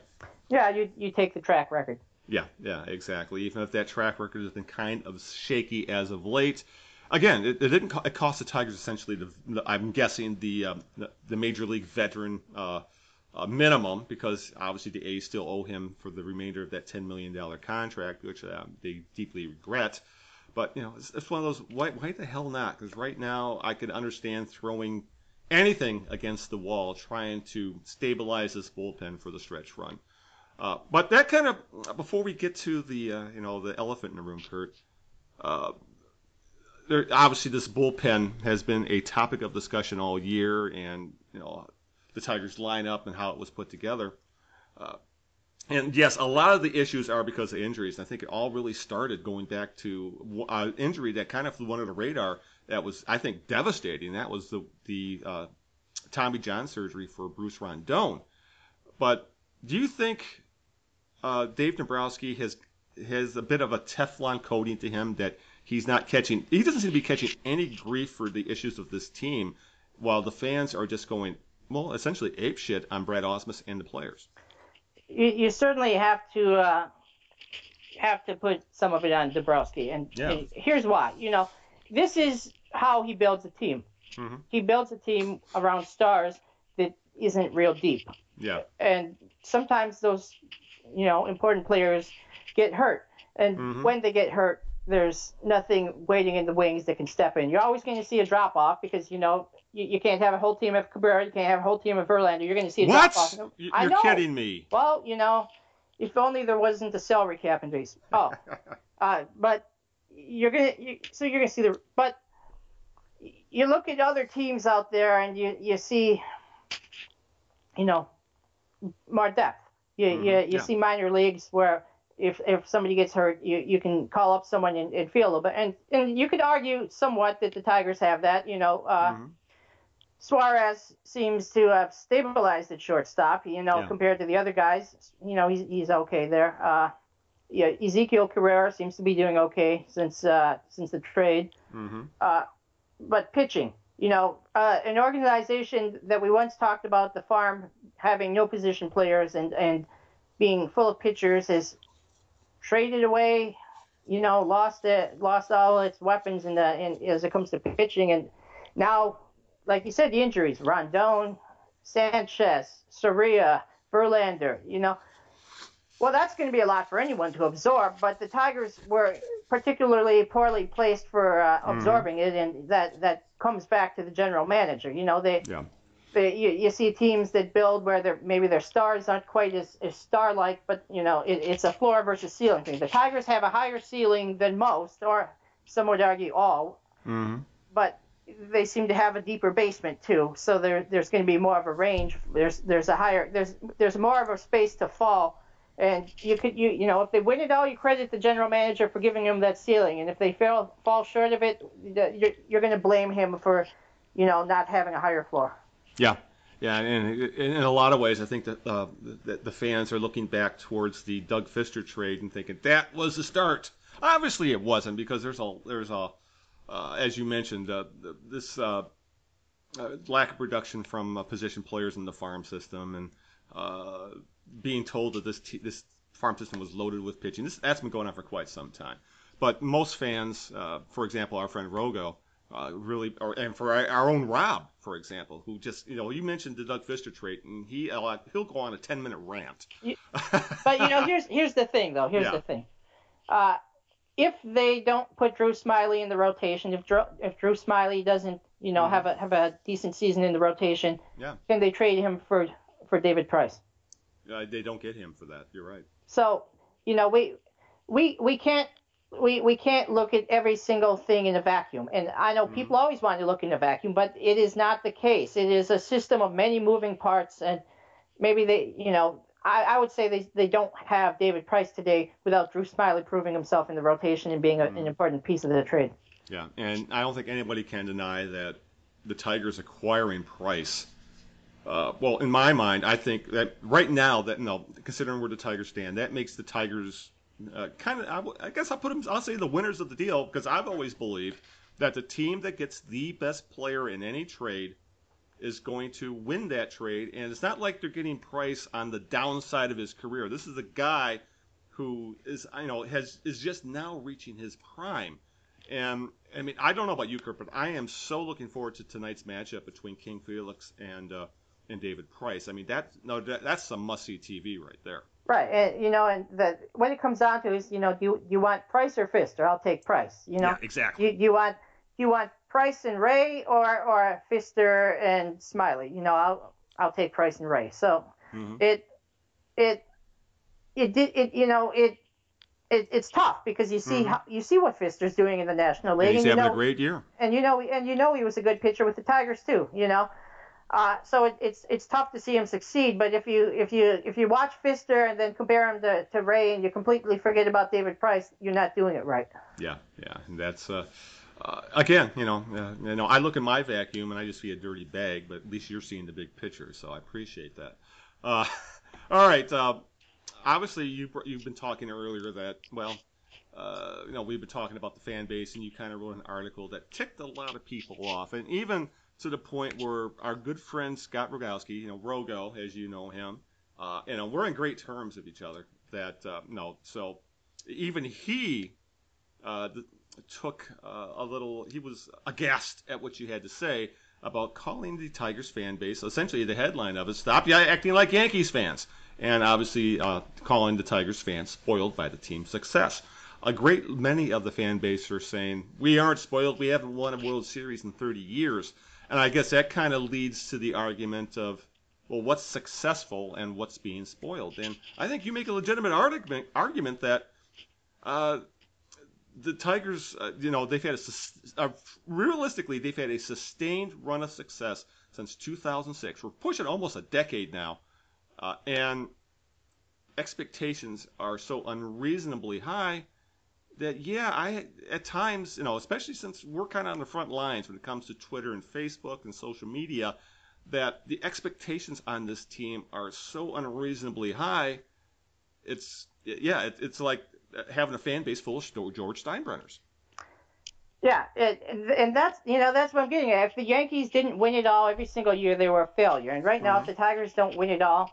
Yeah, you you take the track record. Yeah, yeah, exactly. Even if that track record has been kind of shaky as of late. Again, it, it didn't. Co- it cost the Tigers essentially. The, I'm guessing the, um, the the major league veteran uh, uh, minimum because obviously the A's still owe him for the remainder of that 10 million dollar contract, which uh, they deeply regret. But you know, it's, it's one of those. Why, why the hell not? Because right now I could understand throwing anything against the wall, trying to stabilize this bullpen for the stretch run. Uh, but that kind of before we get to the uh, you know the elephant in the room, Kurt. Uh, there, obviously, this bullpen has been a topic of discussion all year, and you know the Tigers lineup and how it was put together. Uh, and yes, a lot of the issues are because of injuries. I think it all really started going back to an injury that kind of flew under the radar. That was, I think, devastating. That was the the uh, Tommy John surgery for Bruce Rondon. But do you think uh, Dave Dombrowski has has a bit of a Teflon coating to him that he's not catching? He doesn't seem to be catching any grief for the issues of this team, while the fans are just going, well, essentially ape shit on Brad Ausmus and the players. You, you certainly have to uh, have to put some of it on Dombrowski, and, Yeah. and here's why. You know, this is how he builds a team. Mhm. He builds a team around stars that isn't real deep, Yeah. and sometimes those, you know, important players get hurt, and Mhm. when they get hurt, there's nothing waiting in the wings that can step in. You're always going to see a drop off because you know you, you can't have a whole team of Cabrera, you can't have a whole team of Verlander. You're going to see a drop off. I You're know. kidding me. Well, you know, if only there wasn't a salary cap in baseball. Oh, uh, but you're gonna you, so you're gonna see the but you look at other teams out there and you you see you know more depth. You you, you yeah. see minor leagues where if if somebody gets hurt, you, you can call up someone and, and feel a little bit. And and you could argue somewhat that the Tigers have that. You know, uh, Mhm. Suarez seems to have stabilized at shortstop. You know, Yeah. compared to the other guys, you know he's he's okay there. Uh, yeah, Ezequiel Carrera seems to be doing okay since uh, since the trade. Mhm. Uh, but pitching, you know, uh, an organization that we once talked about the farm having no position players and and being full of pitchers has traded away, you know, lost it, lost all its weapons in the in, as it comes to pitching, and now, like you said, the injuries: Rondon, Sanchez, Soria, Verlander, you know. Well, that's going to be a lot for anyone to absorb, but the Tigers were particularly poorly placed for uh, absorbing it, and that that comes back to the general manager. You know, they Yeah. they, you, you see teams that build where their maybe their stars aren't quite as, as star-like, but you know it, it's a floor versus ceiling thing. The Tigers have a higher ceiling than most, or some would argue all, Mhm. but they seem to have a deeper basement too. So there there's going to be more of a range. There's there's a higher there's there's more of a space to fall. And you could you you know if they win it all, you credit the general manager for giving them that ceiling. And if they fail fall short of it, you're, you're going to blame him for you know not having a higher floor. Yeah, yeah, and in, a lot of ways, I think that uh, the, the fans are looking back towards the Doug Fister trade and thinking that was the start. Obviously, it wasn't because there's a there's a uh, as you mentioned uh, this uh, uh, lack of production from uh, position players in the farm system and uh, being told that this t- this farm system was loaded with pitching. This that's been going on for quite some time. But most fans, uh, for example, our friend Rogo, uh, really, or, and for our, our own Rob, for example, who just, you know, you mentioned the Doug Fister trait, and he uh, he'll go on a 10 minute rant. You- But you know, here's here's the thing though. Here's Yeah. the thing. Uh, if they don't put Drew Smyly in the rotation, if Drew, if Drew Smyly doesn't, you know, have a have a decent season in the rotation, Mm-hmm. Yeah. can they trade him for for David Price? Uh, they don't get him for that. You're right. So, you know, we we we can't we, we can't look at every single thing in a vacuum. And I know people always want to look in a vacuum, but it is not the case. It is a system of many moving parts and maybe they you know, I, I would say they, they don't have David Price today without Drew Smyly proving himself in the rotation and being a, an important piece of the trade. Yeah, and I don't think anybody can deny that the Tigers acquiring Price. Uh, well, in my mind, I think that right now, that no, considering where the Tigers stand, that makes the Tigers uh, kind of. I, w- I guess I'll put them. I'll say the winners of the deal because I've always believed that the team that gets the best player in any trade is going to win that trade, and it's not like they're getting Price on the downside of his career. This is a guy who is, you know, has is just now reaching his prime. And I mean, I don't know about you, Kurt, but I am so looking forward to tonight's matchup between King Felix and uh, and David Price. I mean, that no, that, that's some must see TV right there. Right, and you know, and the what it comes down to is, you know, do you, you want Price or Fister? I'll take Price. You know, Yeah, exactly. You, you want you want Price and Ray or or Fister and Smyly? You know, I'll I'll take Price and Ray. So Mhm. it it it did it you know it. It, it's tough because you see Mhm. how, you see what Fister's doing in the National League, And he's and having know a great year. and you know and you know he was a good pitcher with the Tigers too. You know, uh, so it, it's it's tough to see him succeed. But if you if you if you watch Fister and then compare him to, to Ray and you completely forget about David Price, you're not doing it right. Yeah, yeah, and that's uh, uh, again, you know, uh, you know, I look at my vacuum and I just see a dirty bag, but at least you're seeing the big picture, so I appreciate that. Uh, all right, uh, obviously you you've been talking earlier that well, you know, we've been talking about the fan base, and you kind of wrote an article that ticked a lot of people off, and even to the point where our good friend Scott Rogowski, you know, Rogo, as you know him, uh, you know, we're in great terms with each other. That uh, no, so even he uh, took uh, a little. He was aghast at what you had to say about calling the Tigers fan base. Essentially, the headline of it: "Stop acting like Yankees fans," and obviously uh, calling the Tigers fans spoiled by the team's success. A great many of the fan base are saying we aren't spoiled. We haven't won a World Series in 30 years, and I guess that kind of leads to the argument of well, what's successful and what's being spoiled? And I think you make a legitimate argument argument that uh, the Tigers, uh, you know, they've had a uh, realistically they've had a sustained run of success since 2006. We're pushing almost a decade now, uh, and expectations are so unreasonably high that yeah, I at times, you know, especially since we're kind of on the front lines when it comes to Twitter and Facebook and social media, that the expectations on this team are so unreasonably high. It's yeah, it, it's like having a fan base full of George Steinbrenners. Yeah, it, and that's you know that's what I'm getting at. If the Yankees didn't win it all every single year, they were a failure. And right now, Mhm. if the Tigers don't win it all,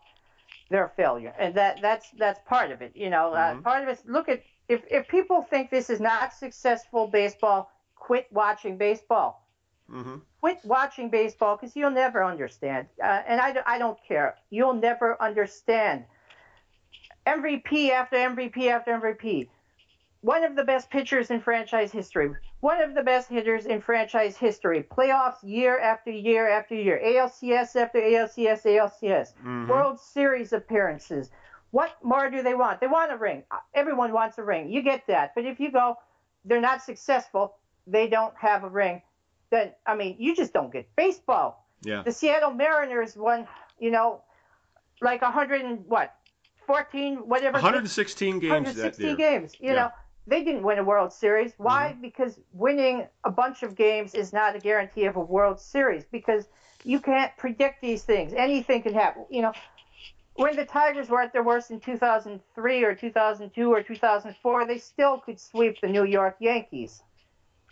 they're a failure. And that that's that's part of it. You know, Mhm. uh, part of it. Look at if if people think this is not successful baseball, quit watching baseball. Mm-hmm. Quit watching baseball because you'll never understand. Uh, and I, I don't care. You'll never understand. MVP after MVP after MVP. One of the best pitchers in franchise history. One of the best hitters in franchise history. Playoffs year after year after year. ALCS after ALCS, ALCS. Mhm. World Series appearances. What more do they want? They want a ring. Everyone wants a ring. You get that. But if you go, they're not successful, they don't have a ring, then, I mean, you just don't get baseball. Yeah. The Seattle Mariners won, you know, like 100 and what? 14, whatever. 116 games that 160 games. You Yeah. know, they didn't win a World Series. Why? Mm-hmm. Because winning a bunch of games is not a guarantee of a World Series because you can't predict these things. Anything can happen. You know, when the Tigers were at their worst in 2003 or 2002 or 2004, they still could sweep the New York Yankees.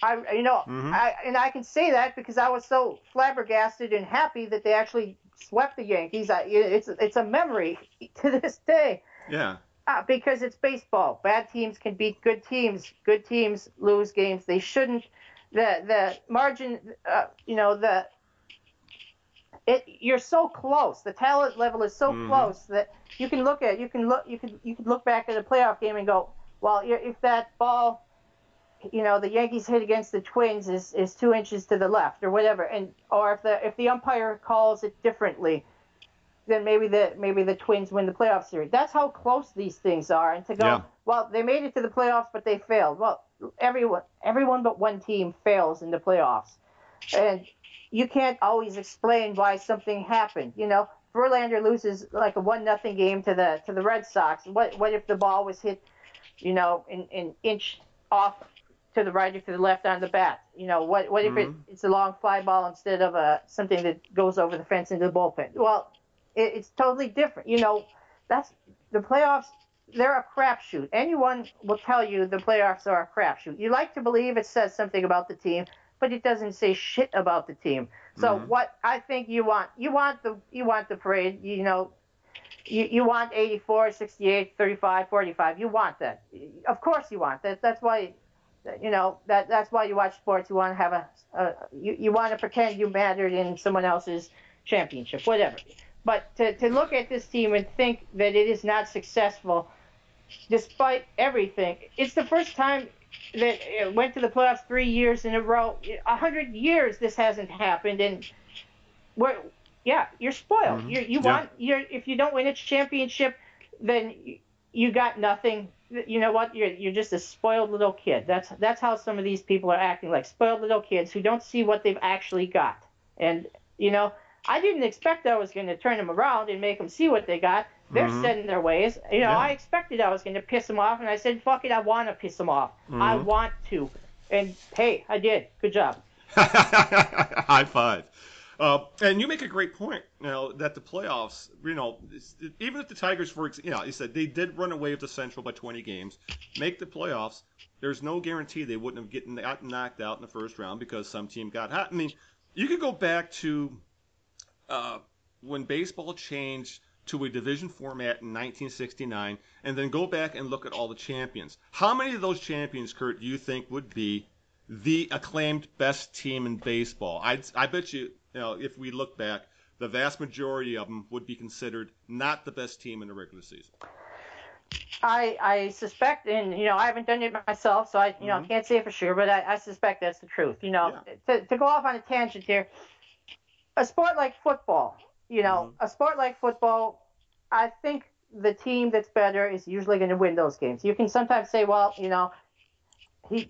I, you know, Mhm. I, and I can say that because I was so flabbergasted and happy that they actually swept the Yankees. I, it's it's a memory to this day. Yeah. Uh, because it's baseball. Bad teams can beat good teams. Good teams lose games they shouldn't. The the margin, uh, you know, the it you're so close. The talent level is so Mhm. close that you can look at you can look you can you can look back at a playoff game and go, well, if that ball, you know, the Yankees hit against the Twins is is two inches to the left or whatever, and or if the if the umpire calls it differently then maybe the maybe the Twins win the playoff series. That's how close these things are. And to go, Yeah. well, they made it to the playoffs, but they failed. Well, everyone everyone but one team fails in the playoffs, and you can't always explain why something happened. You know, Verlander loses like a one nothing game to the to the Red Sox. What what if the ball was hit, you know, an, an inch off to the right or to the left on the bat? You know, what what if it, Mhm. it's a long fly ball instead of a something that goes over the fence into the bullpen? Well, it, it's totally different. You know, that's the playoffs. They're a crapshoot. Anyone will tell you the playoffs are a crapshoot. You like to believe it says something about the team, but it doesn't say shit about the team. So Mhm. what I think you want, you want the you want the parade. You know, you, you want 84, 68, 35, 45. You want that. Of course you want that. That's why, you know, that that's why you watch sports. You want to have a, a you, you want to pretend you mattered in someone else's championship, whatever. But to, to look at this team and think that it is not successful, despite everything, it's the first time that it went to the playoffs three years in a row. A hundred years this hasn't happened, and we're yeah, you're spoiled. Mhm. You you Yeah. want you're if you don't win a championship, then you, you got nothing. You know what? You're you're just a spoiled little kid. That's that's how some of these people are acting like spoiled little kids who don't see what they've actually got. And you know, I didn't expect I was going to turn them around and make them see what they got. They're Mhm. set in their ways. You know, Yeah. I expected I was going to piss them off, and I said, "Fuck it, I want to piss them off. I Mhm. want to." And hey, I did. Good job. High five. Uh, and you make a great point, you know, that the playoffs, you know, even if the Tigers, for you know, you said they did run away with the Central by 20 games, make the playoffs, there's no guarantee they wouldn't have gotten gotten knocked out in the first round because some team got hot. I mean, you could go back to uh, when baseball changed to a division format in 1969, and then go back and look at all the champions. How many of those champions, Kurt, do you think would be the acclaimed best team in baseball? I I bet you, you know, if we look back, the vast majority of them would be considered not the best team in the regular season. I I suspect, and you know, I haven't done it myself, so I you know Mhm. can't say for sure, but I, I suspect that's the truth. You know, to, to go off on a tangent here, a sport like football, you know, a sport like football, I think the team that's better is usually going to win those games. You can sometimes say, well, you know, he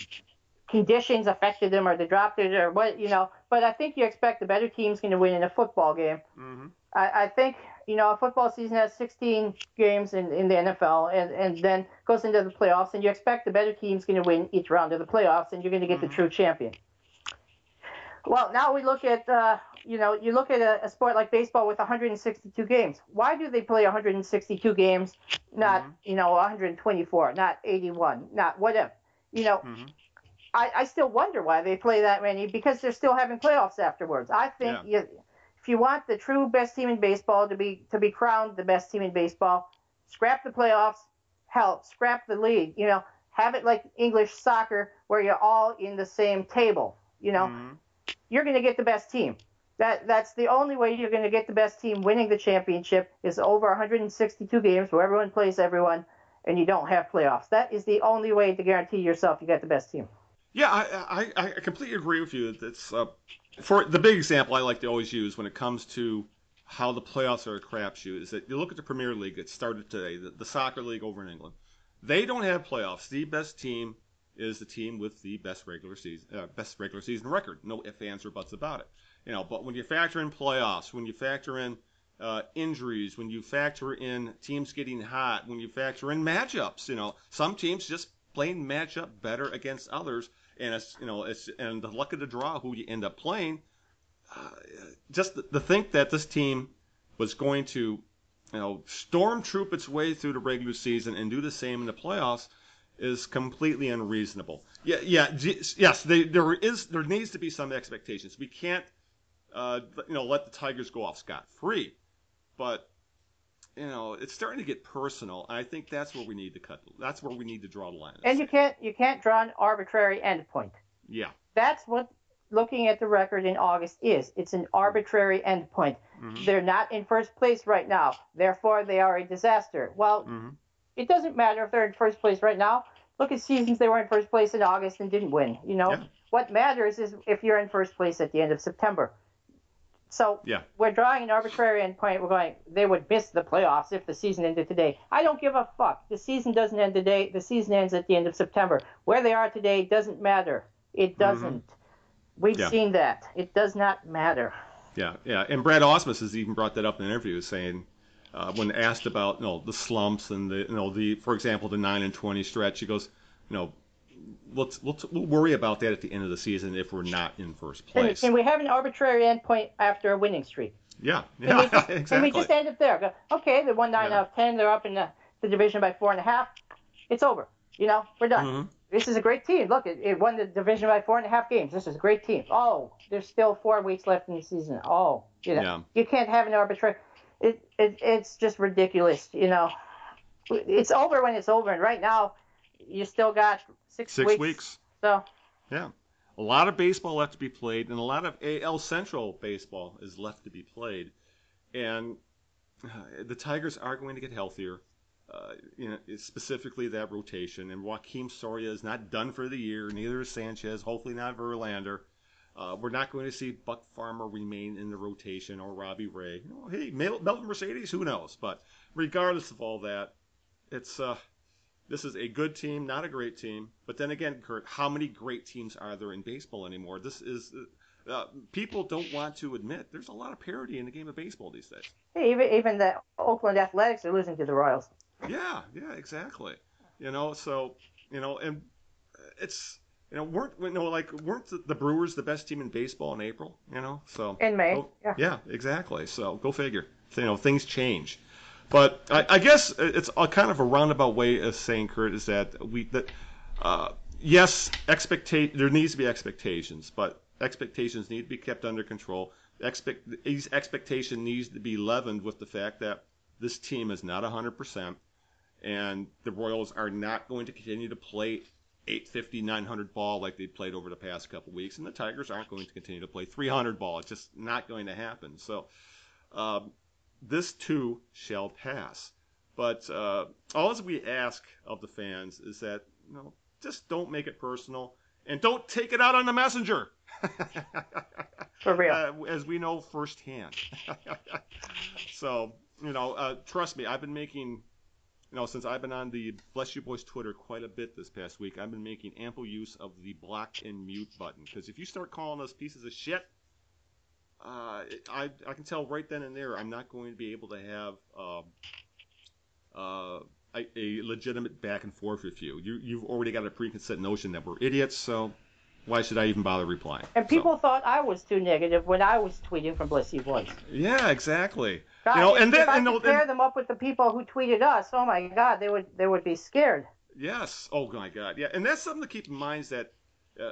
conditions affected them or they dropped it or what, you know, but I think you expect the better team's going to win in a football game. hmm I, I think you know a football season has 16 games in, in the NFL and, and then goes into the playoffs and you expect the better team's going to win each round of the playoffs and you're going to get the true champion. Well, now we look at uh, you know you look at a, a sport like baseball with 162 games. Why do they play 162 games, not you know 124, not 81, not whatever? You know, Mhm. I, I still wonder why they play that many because they're still having playoffs afterwards. I think Yeah. you, if you want the true best team in baseball to be to be crowned the best team in baseball, scrap the playoffs. Hell, scrap the league. You know, have it like English soccer where you're all in the same table. You know, Mhm. you're going to get the best team. That that's the only way you're going to get the best team winning the championship is over 162 games where everyone plays everyone, and you don't have playoffs. That is the only way to guarantee yourself you get the best team. Yeah, I, I, I completely agree with you. It's uh, for the big example I like to always use when it comes to how the playoffs are a crapshoot is that you look at the Premier League. that started today, the, the soccer league over in England. They don't have playoffs. The best team is the team with the best regular season, uh, best regular season record. No ifs, ands, or buts about it. You know, but when you factor in playoffs, when you factor in uh, injuries, when you factor in teams getting hot, when you factor in matchups, you know, some teams just plain match up better against others, and it's you know it's and the luck of the draw who you end up playing. Uh, just to, to think that this team was going to, you know, stormtroop its way through the regular season and do the same in the playoffs is completely unreasonable. Yeah, yeah, yes. They, there is there needs to be some expectations. We can't, uh, you know, let the Tigers go off scot free, but you know, it's starting to get personal. And I think that's where we need to cut. That's where we need to draw the line. And you can't you can't draw an arbitrary endpoint. yeah, That's what looking at the record in August is. It's an arbitrary endpoint. Mhm. They're not in first place right now. Therefore, they are a disaster. Well, hmm it doesn't matter if they're in first place right now. Look at seasons they were in first place in August and didn't win. You know, Yeah. what matters is if you're in first place at the end of September. So Yeah. we're drawing an arbitrary endpoint. We're going, they would miss the playoffs if the season ended today. I don't give a fuck. The season doesn't end today. The season ends at the end of September. Where they are today doesn't matter. It doesn't. We've Mm-hmm. Yeah. seen that. It does not matter. Yeah, yeah, and Brad Ausmus has even brought that up in an interview, saying uh, when asked about you know the slumps and the you know the for example the nine and twenty stretch, he goes, you know, let's we'll, we'll worry about that at the end of the season if we're not in first place. and we have an arbitrary endpoint after a winning streak. yeah, And yeah, we just, exactly. And we just end it there. Go, okay, they won nine Yeah. out of ten. They're up in the, the division by four and a half. It's over. You know, we're done. Mhm. This is a great team. Look, it, it won the division by four and a half games. This is a great team. Oh, there's still four weeks left in the season. Oh, you know, Yeah. you can't have an arbitrary. It, it it's just ridiculous. You know, it's over when it's over. And right now, you still got six, Six weeks. weeks. So Yeah. A lot of baseball left to be played, and a lot of AL Central baseball is left to be played. And uh, the Tigers are going to get healthier, uh, you know, specifically that rotation. And Joakim Soria is not done for the year, neither is Sanchez, hopefully not Verlander. Uh, we're not going to see Buck Farmer remain in the rotation or Robbie Ray. You know, hey, Mel- Melvin Mercedes, who knows? But regardless of all that, it's uh, this is a good team, not a great team. But then again, Kurt, how many great teams are there in baseball anymore? This is uh, people don't want to admit there's a lot of parity in the game of baseball these days. hey, even even the Oakland Athletics are losing to the Royals. Yeah, yeah, exactly. You know, so you know, and it's you know weren't you know like weren't the, Brewers the best team in baseball in April? You know, so In May, go- yeah. yeah, exactly. So go figure. You know, things change. But I, I guess it's a kind of a roundabout way of saying, Kurt, is that we that uh, yes, expectate there needs to be expectations, but expectations need to be kept under control. Expect these expectation needs to be leavened with the fact that this team is not 100%, and the Royals are not going to continue to play 850, 900 ball like they played over the past couple weeks, and the Tigers aren't going to continue to play 300 ball. It's just not going to happen. So, um, this too shall pass. But uh, all that we ask of the fans is that you know just don't make it personal and don't take it out on the messenger. For real. Uh, as we know firsthand. so, you know, uh, trust me, I've been making, you know, since I've been on the Bless You Boys Twitter quite a bit this past week, I've been making ample use of the block and mute button. Because if you start calling us pieces of shit, uh, I, I can tell right then and there I'm not going to be able to have um, uh, a, a legitimate back and forth with you. you. You've already got a preconceived notion that we're idiots, so why should I even bother replying? And So- people thought I was too negative when I was tweeting from You Boys. Yeah, exactly. God, you know, if, and then if I and, compare and- them up with the people who tweeted us, oh my God, they would they would be scared. yes, oh my God, yeah, and that's something to keep in mind is that uh,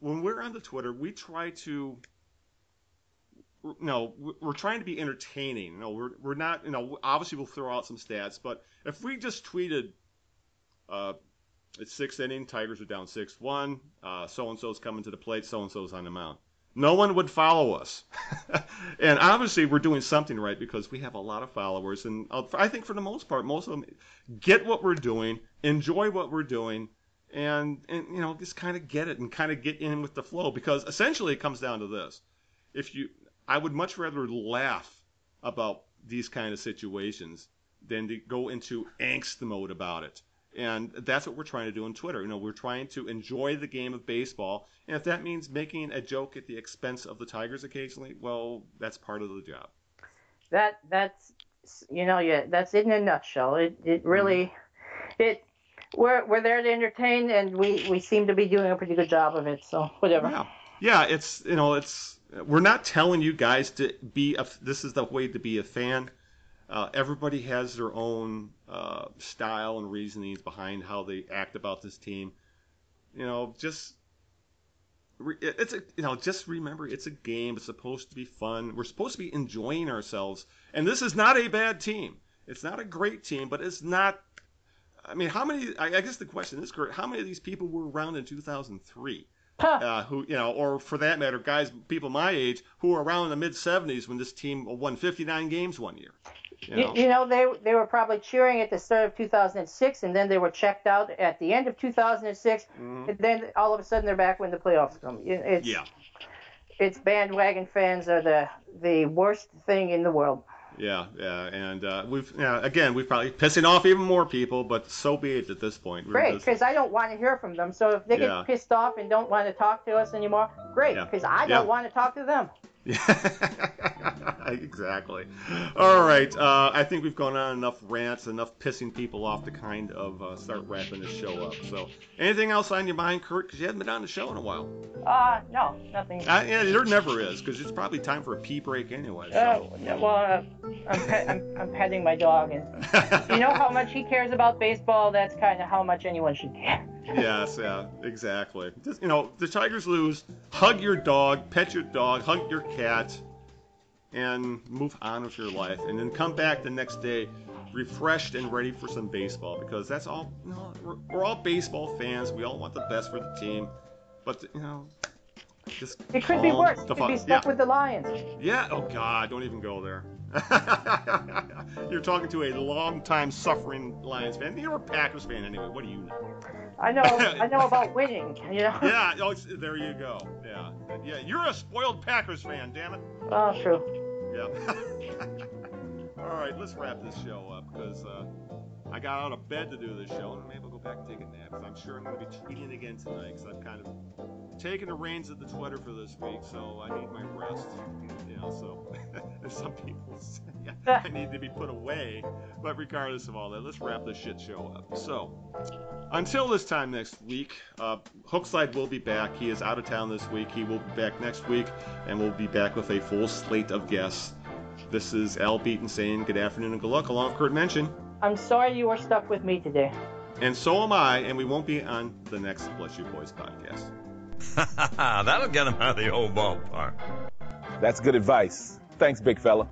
when we're on the Twitter, we try to. No, we're trying to be entertaining. No, we're we're not. You know, obviously we'll throw out some stats, but if we just tweeted, uh, it's sixth inning, Tigers are down six one. Uh, so and so's coming to the plate. So and so's on the mound. No one would follow us, and obviously we're doing something right because we have a lot of followers, and uh, I think for the most part, most of them get what we're doing, enjoy what we're doing, and and you know just kind of get it and kind of get in with the flow because essentially it comes down to this: if you, I would much rather laugh about these kind of situations than to go into angst mode about it. And that's what we're trying to do on Twitter. You know, we're trying to enjoy the game of baseball, and if that means making a joke at the expense of the Tigers occasionally, well, that's part of the job. That that's you know yeah that's in a nutshell. It it really it we're we're there to entertain and we we seem to be doing a pretty good job of it. So whatever. Yeah, yeah. It's you know, it's we're not telling you guys to be a. This is the way to be a fan. Uh, everybody has their own uh, style and reasonings behind how they act about this team. You know, just it's a you know just remember it's a game. It's supposed to be fun. We're supposed to be enjoying ourselves. And this is not a bad team. It's not a great team, but it's not. I mean, how many? I I guess the question is, Kurt, how many of these people were around in 2003? Huh. uh, who you know, or for that matter, guys, people my age who were around in the mid '70s when this team won 59 games one year. You know? you know they they were probably cheering at the start of 2006 and then they were checked out at the end of 2006 Mhm. and then all of a sudden they're back when the playoffs come. It's Yeah, it's bandwagon fans are the the worst thing in the world. Yeah, yeah, and uh, we've yeah, again we've probably pissing off even more people, but so be it at this point. We're Great, because I don't want to hear from them. So if they Yeah. get pissed off and don't want to talk to us anymore, great, Yeah. because I Yeah. don't want to talk to them. Yeah, exactly. All right. Uh, I think we've gone on enough rants, enough pissing people off to kind of uh, start wrapping this show up. So, anything else on your mind, Kurt? Because you haven't been on the show in a while. Uh, no, nothing. Uh, yeah, there never is, because it's probably time for a pee break anyway. Uh, So. yeah, well, uh, I'm, pet, I'm, I'm petting my dog, and you know how much he cares about baseball. That's kind of how much anyone should care. Yes, yeah, exactly. Just, you know, the Tigers lose. Hug your dog, pet your dog, hug your cat, and move on with your life. And then come back the next day refreshed and ready for some baseball because that's all. You know, we're, we're all baseball fans. We all want the best for the team, but you know, just It could be worse. the could be stuck yeah. with the Lions. Yeah. Oh God, don't even go there. You're talking to a long-time suffering Lions fan. You're a Packers fan anyway. What do you know? I know. I know about winning. You know. Yeah. Oh, there you go. Yeah. Yeah. You're a spoiled Packers fan. Damn it. Oh, true. Yeah. All right. Let's wrap this show up because uh, I got out of bed to do this show, and maybe I'll go back and take a nap. 'cause I'm sure I'm going to be tweeting again tonight because I've kind of taken the reins of the Twitter for this week, so I need my rest. You know, so some people say I need to be put away. But regardless of all that, let's wrap this shit show up. So until this time next week, uh, Hookslide will be back. He is out of town this week. He will be back next week, and we'll be back with a full slate of guests. This is Al Beaton saying good afternoon and good luck, along with Kurt Mensching. I'm sorry you are stuck with me today. And so am I, and we won't be on the next Bless You Boys podcast. That'll get him out of the old ballpark. That's good advice. Thanks, big fella.